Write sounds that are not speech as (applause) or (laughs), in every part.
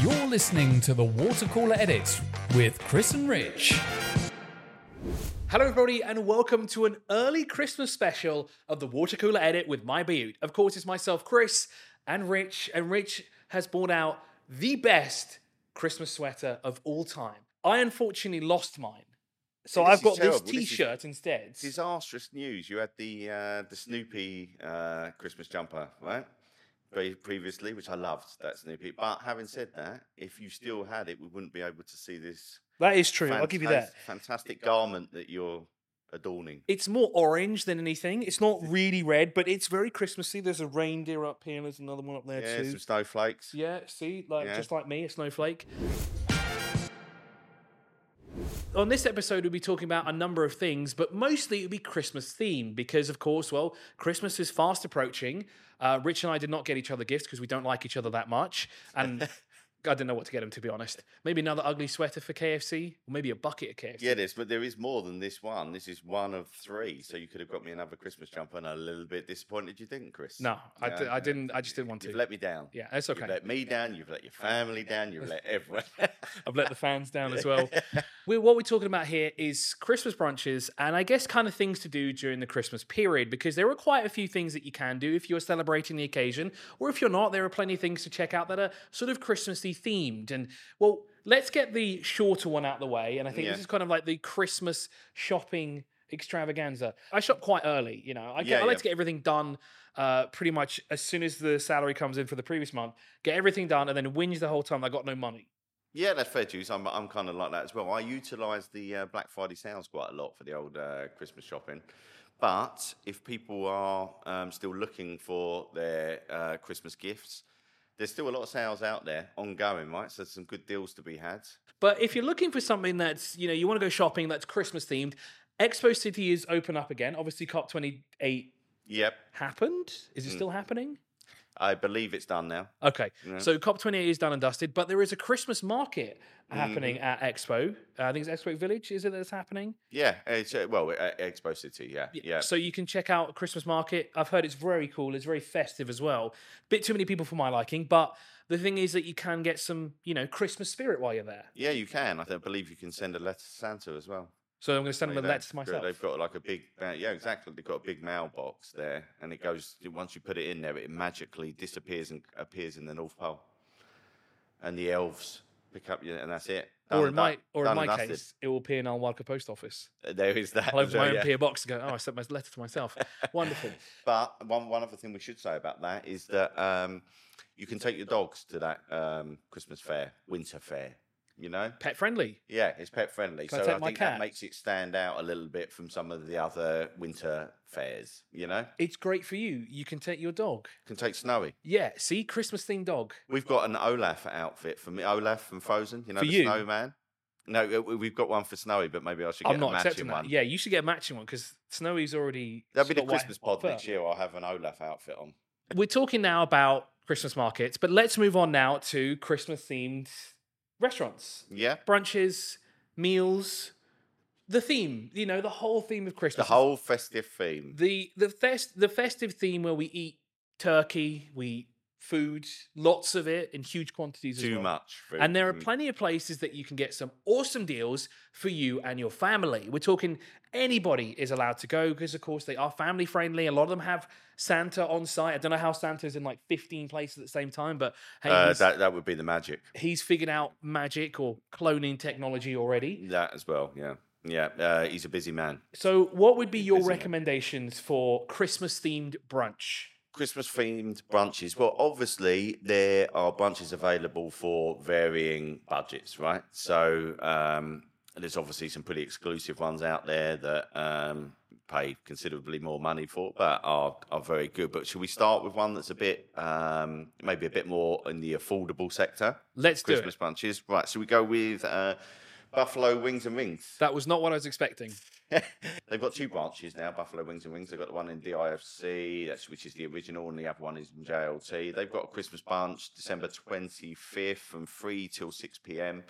You're listening to the Water Cooler Edit with Chris and Rich. Hello, everybody, and welcome to an early Christmas special of the Water Cooler Edit with MyBayut. Of course, it's myself, Chris, and Rich, and Rich has brought out the best Christmas sweater of all time. I unfortunately lost mine, so This I've got terrible. this This is T-shirt instead. disastrous news. You had the uh, the Snoopy uh, Christmas jumper, right? Previously, which I loved. That's that Snoopy. But having said that, if you still had it, we wouldn't be able to see this. That is true. I'll give you that. Fantastic garment that you're adorning. It's more orange than anything. It's not (laughs) really red, but it's very Christmassy. There's a reindeer up here, and there's another one up there Yeah, too. some snowflakes. Yeah, see, like Yeah. just like me, a snowflake. On this episode, we'll be talking about a number of things, but mostly it'll be Christmas themed because, of course, well, Christmas is fast approaching. Uh, Rich and I did not get each other gifts because we don't like each other that much, and (laughs) I didn't know what to get him to be honest. Maybe another ugly sweater for KFC, or maybe a bucket of KFC. Yeah, there's, but there is more than this one. This is one of three. So you could have got me another Christmas jumper, and I'm a little bit disappointed you didn't, Chris. No, I, Yeah, di- didn't. I just didn't want to. You've let me down. Yeah, that's okay. You've let me down. You've let your family down. You've let everyone. (laughs) I've let the fans down as well. (laughs) we, what we're talking about here is Christmas brunches and I guess kind of things to do during the Christmas period because there are quite a few things that you can do if you're celebrating the occasion, or if you're not, there are plenty of things to check out that are sort of Christmassy themed. And well, let's get the shorter one out of the way. And I think Yeah. this is kind of like the Christmas shopping extravaganza. I shop quite early, you know. I, get, Yeah, I like yeah. to get everything done uh, pretty much as soon as the salary comes in for the previous month. Get everything done, and then whinge the whole time I got no money. Yeah, that's fair, Juice. I'm, I'm kind of like that as well. I utilise the uh, Black Friday sales quite a lot for the old uh, Christmas shopping. But if people are um, still looking for their uh, Christmas gifts, there's still a lot of sales out there ongoing, right? So some good deals to be had. But if you're looking for something that's, you know, you want to go shopping that's Christmas themed, Expo City is open up again. Obviously, COP28 Yep, happened. Is it mm. still happening? I believe it's done now. Okay. Yeah. So COP28 is done and dusted, but there is a Christmas market happening Mm-hmm. at Expo. Uh, I think it's Expo Village, is it that's happening? Yeah, it's, uh, well, uh, Expo City, yeah, yeah. So you can check out Christmas market. I've heard it's very cool. It's very festive as well. Bit too many people for my liking, but the thing is that you can get some, you know, Christmas spirit while you're there. Yeah, you can. I believe you can send a letter to Santa as well. So I'm going to send them a letter to myself. They've got like a big, yeah, exactly. They've got a big mailbox there, and it goes. Once you put it in there, it magically disappears and appears in the North Pole, and the elves pick up and that's it. Done or in my or in my dusted. case, it will appear in our Wildcat Post Office. Uh, there is that. (laughs) I'll open well, my own yeah. PO box and go, oh, I sent my letter to myself. (laughs) Wonderful. But one one other thing we should say about that is that um, you can take your dogs to that um, Christmas fair, winter fair. You know, Pet friendly. Yeah, it's pet friendly. Can I so I my think cat? that makes it stand out a little bit from some of the other winter fairs, you know? It's great for you. You can take your dog. Can take Snowy. Yeah, see, Christmas themed dog. We've got an Olaf outfit for me. Olaf from Frozen, you know, For the you? snowman. No, we- we've got one for Snowy, but maybe I should get I'm a not matching accepting that. one. Yeah, you should get a matching one because Snowy's already. That'll be the Christmas pod next year. I'll have an Olaf outfit on. We're talking now about Christmas markets, but let's move on now to Christmas themed restaurants, Yeah, brunches, meals. The theme, you know, the whole theme of Christmas. the whole festive theme. the the fest the festive theme where we eat turkey, we eat food, lots of it in huge quantities. as Too well. much. Food. And there are Mm. plenty of places that you can get some awesome deals for you and your family. We're talking anybody is allowed to go because, of course, they are family friendly. A lot of them have Santa on site. I don't know how Santa's in like 15 places at the same time, but hey, Uh, that, that would be the magic. he's figured out magic or cloning technology already. That as well, yeah. Yeah, uh, he's a busy man. So, what would be your Busy man. recommendations for Christmas themed brunch? Christmas themed brunches. Well, obviously there are brunches available for varying budgets, right? So um, there's obviously some pretty exclusive ones out there that um, pay considerably more money for, but are are very good. But should we start with one that's a bit um, maybe a bit more in the affordable sector? Let's do Christmas brunches, right? So we go with uh, Buffalo Wings and Rings. That was not what I was expecting. (laughs) They've got two branches now, Buffalo Wings and Wings. They've got the one in DIFC, that's which is the original, and the other one is in JLT. They've got a Christmas bunch, December 25th from 3 till 6 p.m.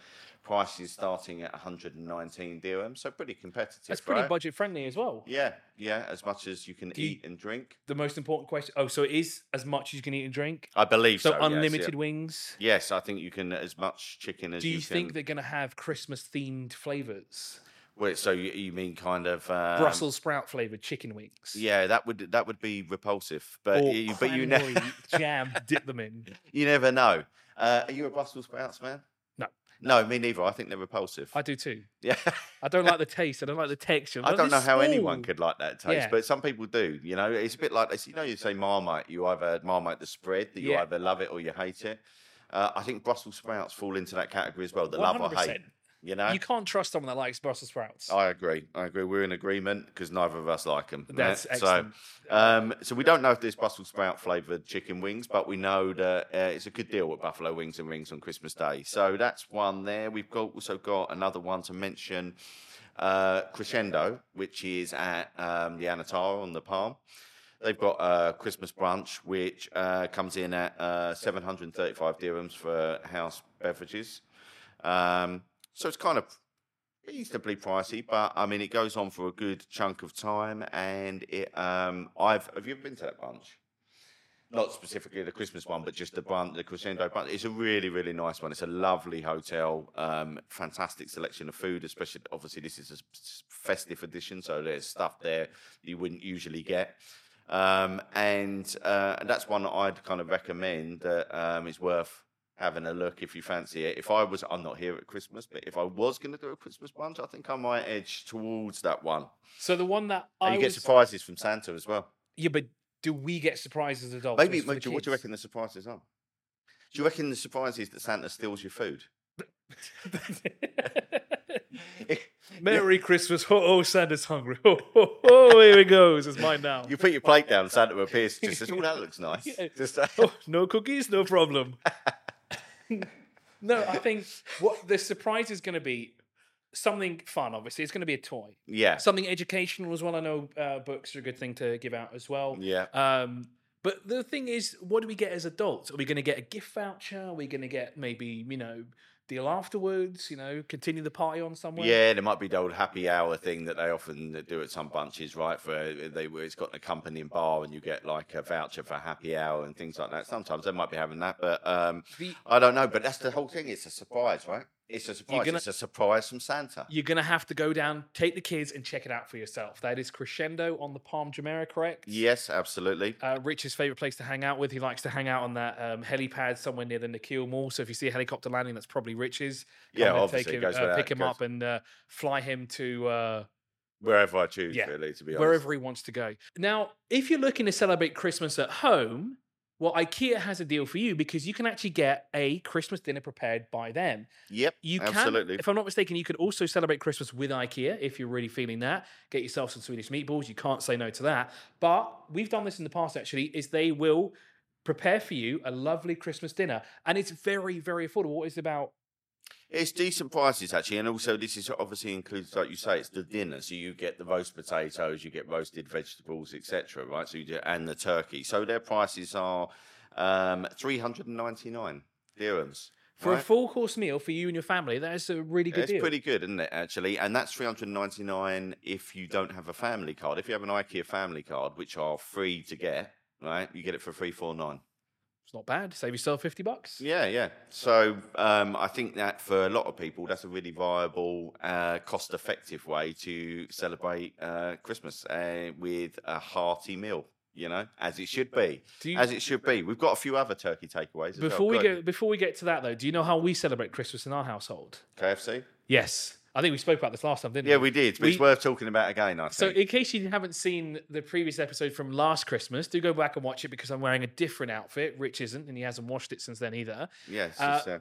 Prices starting at 119 dirham, so pretty competitive. That's pretty right? budget friendly as well. Yeah, yeah, as much as you can Do you- eat and drink. The most important question. Oh, so it is as much as you can eat and drink. I believe so. So yes, yeah. unlimited wings. Yes, I think you can as much chicken as you Do you, you, think can. they're going to have Christmas themed flavors? Wait, so you, you mean kind of um, Brussels sprout flavored chicken wings. Yeah, that would that would be repulsive, but Or you, but you never (laughs) jam. Dip them in. you never know. Uh, are you a Brussels sprouts man? No. No, me neither. I think they're repulsive. I do too. yeah, (laughs) I don't like the taste. I don't like the texture. (laughs) I don't know how anyone could like that taste, Yeah. but some people do. You know, it's a bit like this. You know, you say Marmite. You either Marmite the spread that you Yeah. either love it or you hate it. Uh, I think Brussels sprouts fall into that category as well. The love or hate. 100%. You know, You can't trust someone that likes Brussels sprouts. I agree. I agree. We're in agreement because neither of us like them. That's So, excellent. um, so we don't know if there's Brussels sprout flavored chicken wings, but we know that uh, it's a good deal with Buffalo Wings and Rings on Christmas Day. So that's one there. We've got also got another one to mention, uh, Crescendo, which is at um, the Anantara on the Palm. They've got a Christmas brunch, which uh, comes in at uh, 735 dirhams for house beverages. Um, so it's kind of reasonably pricey, but I mean, it goes on for a good chunk of time. And it, um, I've have you ever been to that brunch? Not specifically the Christmas one, but just the brunch, the Crescendo brunch. It's a really, really nice one. It's a lovely hotel, um, fantastic selection of food. Especially, obviously, this is a festive edition, so there's stuff there you wouldn't usually get. Um, and uh, that's one that I'd kind of recommend that um, is worth having a look if you fancy it. If I was, I'm not here at Christmas, but if I was going to do a Christmas bunch, I think I might edge towards that one. So the one that And I you get was, surprises from Santa as well. yeah, but do we get surprises as adults? Maybe, the what do you what do you reckon the surprises are? Do you reckon the surprise is that Santa steals your food? (laughs) Merry Christmas. Oh, oh, Santa's hungry. Oh, oh, oh, here he goes. It's mine now. You put your plate down, Santa appears. Just says, "Oh, that looks nice." (laughs) Yeah. Just, uh, Oh, no cookies, no problem. (laughs) no, I think what the surprise is going to be something fun. Obviously, it's going to be a toy. yeah, Something educational as well. I know uh, books are a good thing to give out as well. yeah. Um, but the thing is, what do we get as adults? Are we going to get a gift voucher? Are we going to get maybe you know deal afterwards? You know, continue the party on somewhere. Yeah, there might be the old happy hour thing that they often do at some bunches, right? For they, it's got an accompanying bar, and you get like a voucher for happy hour and things like that. Sometimes they might be having that, but um, The- I don't know. But that's the whole thing. It's a surprise, right? It's a surprise. gonna- It's a surprise from Santa. You're going to have to go down, take the kids, and check it out for yourself. That is Crescendo on the Palm Jumeirah, correct? Yes, absolutely. Uh, Rich's favorite place to hang out with. He likes to hang out on that um, helipad somewhere near the Nakheel Mall. So if you see a helicopter landing, that's probably Rich's. Come Yeah, obviously, take him, goes uh, pick him up and uh, fly him to uh, Wherever I choose, Yeah, really, to be honest. wherever he wants to go. Now, if you're looking to celebrate Christmas at home, well, IKEA has a deal for you because you can actually get a Christmas dinner prepared by them. Yep, You can, absolutely. if I'm not mistaken, you could also celebrate Christmas with IKEA if you're really feeling that. Get yourself some Swedish meatballs. You can't say no to that. But we've done this in the past. Actually, is they will prepare for you a lovely Christmas dinner, and it's very, very affordable. What is it about? It's decent prices actually, and also this is obviously includes, like you say, it's the dinner. So you get the roast potatoes, you get roasted vegetables, etc. Right? So you do, and the turkey. So their prices are um, three hundred and ninety nine dirhams. For a right? full course meal for you and your family, that is a really good it's deal. pretty good, isn't it? Actually, and that's three hundred ninety nine if you don't have a family card. If you have an IKEA family card, which are free to get, right, you get it for three four nine. It's not bad. Save yourself 50 bucks. Yeah, yeah. So um, I think that for a lot of people, that's a really viable, uh, cost-effective way to celebrate uh, Christmas uh, with a hearty meal. You know, as it should be, you- as it should be. We've got a few other turkey takeaways. As Before well. we Go before we get to that though, do you know how we celebrate Christmas in our household? KFC. Yes. I think we spoke about this last time, didn't Yeah, we? Yeah, we did. But it's worth talking about again. I think. So, in case you haven't seen the previous episode from last Christmas, do go back and watch it because I'm wearing a different outfit. Rich isn't, and he hasn't washed it since then either. yes. uh, it's, uh,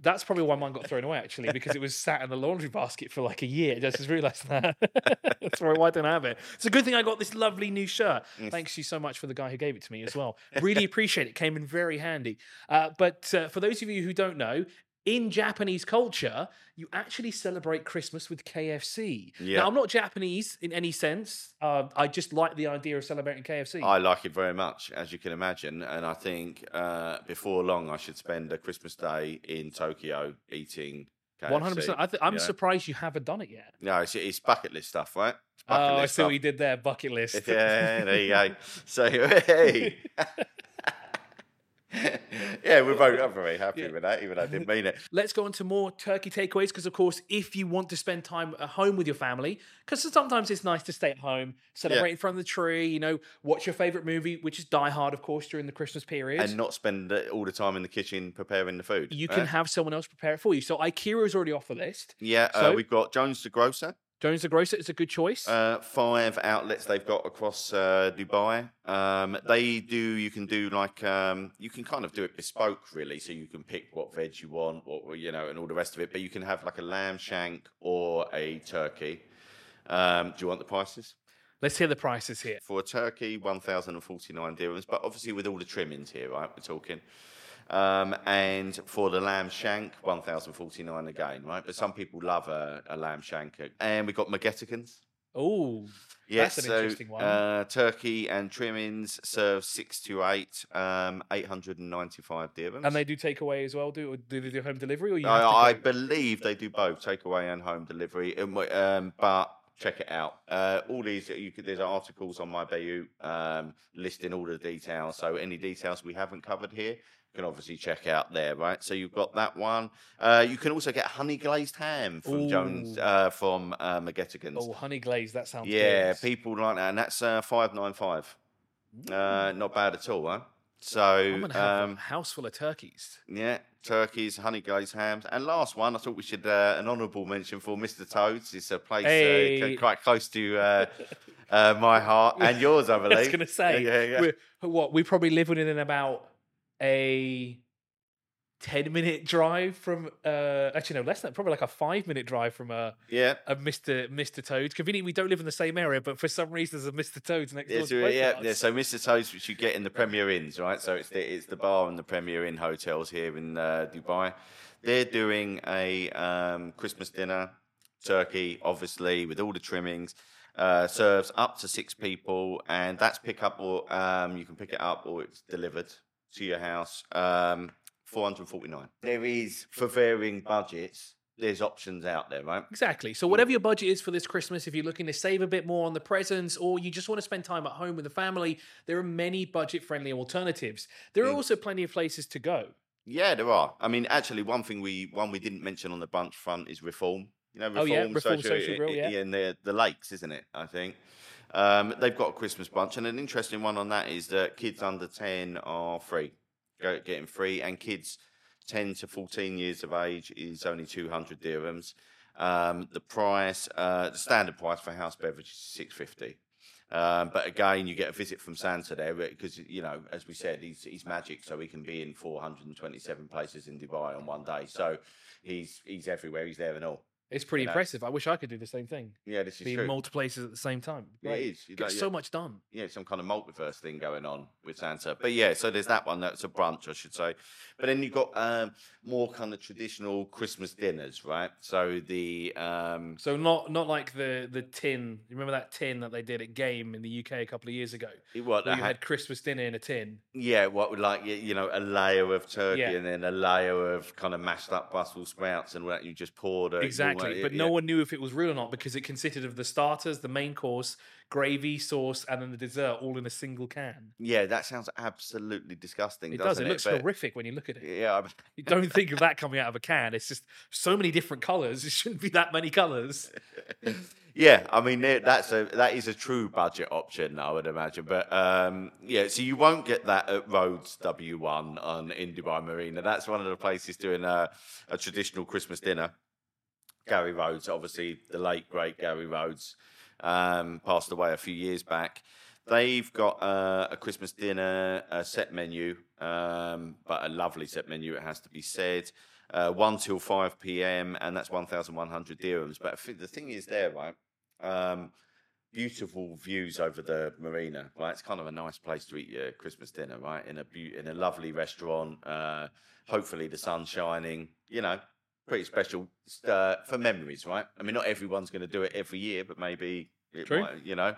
That's probably why mine got thrown away actually, because it was sat in the laundry basket for like a year. I just realised that. (laughs) That's why I don't I have it. It's a good thing I got this lovely new shirt. Thanks you so much for the guy who gave it to me as well. Really appreciate it. Came in very handy. Uh, but uh, for those of you who don't know, in Japanese culture, you actually celebrate Christmas with KFC. Yeah. Now, I'm not Japanese in any sense. Uh, I just like the idea of celebrating KFC. I like it very much, as you can imagine, and I think uh, before long I should spend a Christmas day in Tokyo eating. KFC, One hundred percent. I th- I'm know? surprised you haven't done it yet. No, it's, it's bucket list stuff, right? Oh, I see what stuff. you did there. Bucket list. (laughs) Yeah, there you go. So, (laughs) hey. (laughs) yeah, we're both I'm very happy Yeah. with that, even though I didn't mean it. Let's go on to more turkey takeaways because, of course, if you want to spend time at home with your family, because sometimes it's nice to stay at home, celebrate in front of the tree, you know, watch your favorite movie, which is Die Hard, of course, during the Christmas period. And not spend uh, all the time in the kitchen preparing the food. you right? can have someone else prepare it for you. So IKEA is already off the list. Yeah, So- uh, we've got Jones the Grocer. Jones the Grocer is a good choice. Uh, five outlets they've got across uh, Dubai. Um, they do. You can do like um, you can kind of do it bespoke, really. So you can pick what veg you want, what you know, and all the rest of it. But you can have like a lamb shank or a turkey. Um, do you want the prices? Let's hear the prices here. For a turkey, 1,049 dirhams, but obviously with all the trimmings here, right? We're talking. Um, and for the lamb shank, 1,049 again, right? But some people love a, a lamb shank. And we've got McGettigan's. Oh, Yes, That's an so interesting one. Uh, turkey and trimmings serve six to eight, um, 895 dirhams. and they do takeaway as well. Do do they do home delivery or you? I, I believe they do both takeaway and home delivery. Um, um, but check it out. Uh, all these you could, there's articles on MyBayut um, listing all the details. So any details we haven't covered here. Can obviously check out there, right? So you've got that one. Uh, you can also get honey glazed ham from Jones uh, from uh, McGettigan's. Oh, honey glazed, that sounds good. Yeah, good. people like that, and that's uh, five nine five. Uh, not bad at all, huh? So I'm gonna have um, a house full of turkeys. yeah, turkeys, honey glazed hams, and last one, I thought we should uh, an honourable mention for Mr. Toads. It's a place uh, Hey. c- quite close to uh, uh, my heart and yours, I believe. (laughs) I was gonna say, yeah, yeah. We're, what we probably live within about a ten minute drive from. uh Actually, no, less than that. Probably like a five minute drive from uh, yeah. a Mister Mister Toads. Convenient, we don't live in the same area, but for some reason, there's a Mister Toads next Yeah, door. so, yeah, yeah, so Mr. Toads, which you get in the Premier Inns, right? So it's the it's the bar and the Premier Inn hotels here in uh, Dubai. They're doing a um, Christmas dinner, turkey, obviously with all the trimmings. Uh, serves up to six people, and that's pick up or um, you can pick it up or it's delivered to your house. Um, 449. There is for varying budgets. There's options out there, right? Exactly. So whatever your budget is for this Christmas, if you're looking to save a bit more on the presents or you just want to spend time at home with the family, there are many budget-friendly alternatives. There are Mm. also plenty of places to go. Yeah, there are. I mean, actually, one thing we one we didn't mention on the bunch front is reform. You know, Oh, reform, yeah, Reform Social Grill, yeah. in the the lakes, isn't it? I think um, they've got a Christmas bunch, and an interesting one on that is that kids under ten are free, getting free, and kids ten to fourteen years of age is only two hundred dirhams. Um, the price, uh, the standard price for house beverage is six fifty. Um, but again, you get a visit from Santa there because you know, as we said, he's he's magic, so he can be in 427 places in Dubai on one day. So he's he's everywhere. He's there and all. It's pretty You know. impressive. I wish I could do the same thing. Yeah, this is Be in true. multiple places at the same time. Yeah, it is. You Get know, so yeah. much done. yeah, some kind of multiverse thing going on with Santa. But yeah, so there's that one. That's a brunch, I should say. But then you've got um, more kind of traditional Christmas dinners, right? So the um, So not not like the the tin. You remember that tin that they did at Game in the UK a couple of years ago? what Where they you had had Christmas dinner in a tin. Yeah, what would like you know a layer of turkey Yeah. and then a layer of kind of mashed up Brussels sprouts and that you just poured it. Exactly. But no one knew if it was real or not because it consisted of the starters, the main course, gravy, sauce, and then the dessert all in a single can. Yeah, that sounds absolutely disgusting. It does. doesn't It looks But- horrific when you look at it. Yeah, I- (laughs) You don't think of that coming out of a can. It's just so many different colors. It shouldn't be that many colors. (laughs) yeah. I mean that's a that is a true budget option, I would imagine. But um, yeah, so you won't get that at Rhodes W1 on in Dubai Marina. That's one of the places doing a, a traditional Christmas dinner. Gary Rhodes, obviously the late great Gary Rhodes, um, passed away a few years back. They've got uh, a Christmas dinner, a set menu, um, but a lovely set menu, it has to be said. Uh, 1 till 5 p.m., and that's 1,100 dirhams. But I think the thing is there, right? Um, beautiful views over the marina. Right, it's kind of a nice place to eat your Christmas dinner, right? In a beau- in a lovely restaurant. Uh, hopefully the sun's shining. You know, pretty special uh, for memories, right? I mean, not everyone's going to do it every year, but maybe. It True. Might, you know,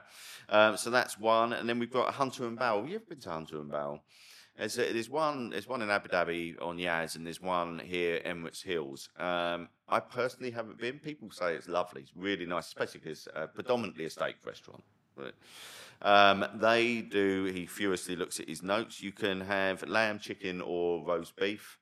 um, so that's one, and then we've got Hunter and Barrel. You've been to Hunter and Barrel. There's, a, there's one. There's one in Abu Dhabi on Yas, and there's one here Emirates Hills. Um, I personally haven't been. People say it's lovely. It's really nice, especially because uh, predominantly a steak restaurant. But, um, they do. He furiously looks at his notes. You can have lamb, chicken, or roast beef.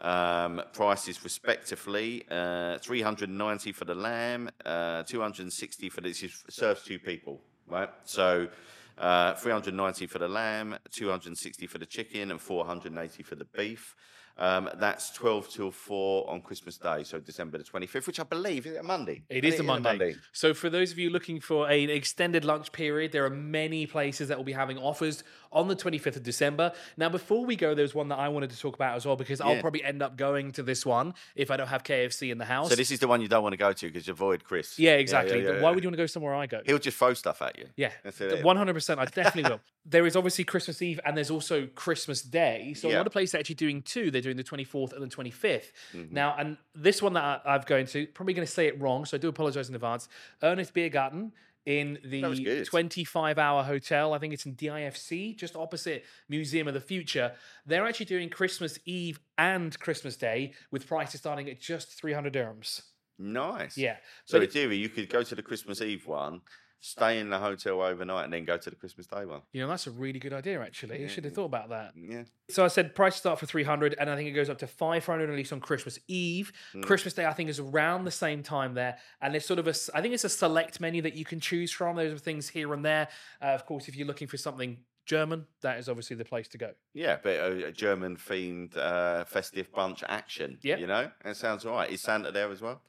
Um, prices respectively: uh, three hundred and ninety for the lamb, uh, two hundred and sixty for this. Is, serves two people, right? So. Uh, 390 for the lamb, 260 for the chicken, and 480 for the beef. Um, that's 12 till 4 on Christmas Day, so December the 25th, which I believe is a Monday. It is a a Monday. So, for those of you looking for an extended lunch period, there are many places that will be having offers on the 25th of December. Now, before we go, there's one that I wanted to talk about as well because I'll probably end up going to this one if I don't have KFC in the house. So this is the one you don't want to go to because you avoid Chris. yeah, exactly. yeah, Why yeah. would you want to go somewhere I go? He'll just throw stuff at you. Yeah, That's it. one hundred percent. I definitely will. There is obviously Christmas Eve and there's also Christmas Day. So a Yeah. lot of places are actually doing two. They're doing the twenty fourth and the 25th. Mm-hmm. Now, and this one that I, I've going to probably going to say it wrong, so I do apologize in advance. Ernst Biergarten in the 25 hour hotel. I think it's in DIFC, just opposite Museum of the Future. They're actually doing Christmas Eve and Christmas Day with prices starting at just 300 dirhams. Nice. Yeah. So But in theory, you could go to the Christmas Eve one, stay in the hotel overnight, and then go to the Christmas Day one. you know, that's a really good idea, actually. I should have thought about that. Yeah. So I said price start for 300 and I think it goes up to 500 at least on Christmas Eve. Hmm. Christmas Day I think is around the same time there and it's sort of a, I think it's a select menu that you can choose from. Those are things here and there. Uh, of course if you're looking for something German, that is obviously the place to go. Yeah, but a, a German themed uh, festive bunch action. Yeah. You know, that sounds all right. Is Santa there as well?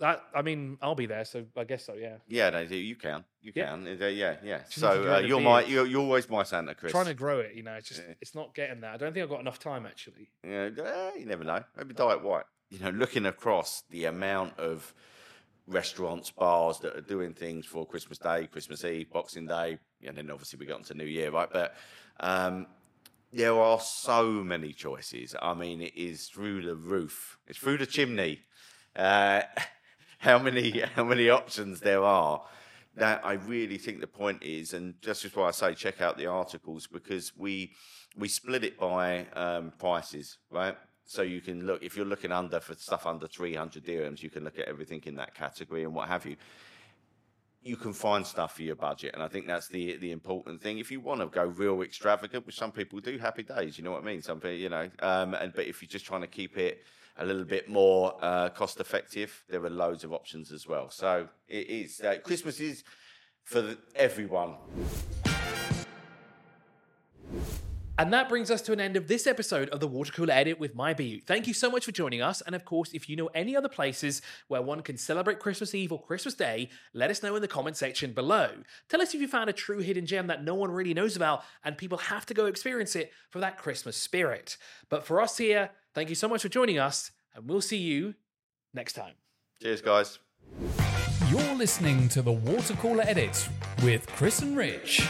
That I mean I'll be there so I guess so, yeah. Yeah, no, you can. You Yeah. can. Uh, yeah, yeah. So uh, you're my you're, you're always my Santa, Chris. Trying to grow it, you know, it's just Yeah. it's not getting there. I don't think I've got enough time actually. Yeah, eh, you never know. Maybe Diet White. You know, looking across the amount of restaurants, bars that are doing things for Christmas Day, Christmas Eve, Boxing Day, and then obviously we got into New Year, right? But um, there are so many choices. I mean, it is through the roof. It's through the chimney. Uh, how many how many options there are? That I really think the point is, and just as why I say check out the articles because we we split it by um, prices, right? So you can look if you're looking under for stuff under 300 dirhams, you can look at everything in that category and what have you you can find stuff for your budget, and I think that's the the important thing. If you want to go real extravagant, which some people do, happy days. You know what I mean? Some people, you know, um, and but if you're just trying to keep it a little bit more uh, cost effective, there are loads of options as well. So it is uh, Christmas is for everyone. And that brings us to an end of this episode of the Water Cooler Edit with MyBayut. Thank you so much for joining us. And of course, if you know any other places where one can celebrate Christmas Eve or Christmas Day, let us know in the comment section below. Tell us if you found a true hidden gem that no one really knows about and people have to go experience it for that Christmas spirit. But for us here, thank you so much for joining us, and we'll see you next time. Cheers, guys. You're listening to the Water Cooler Edit with Chris and Rich.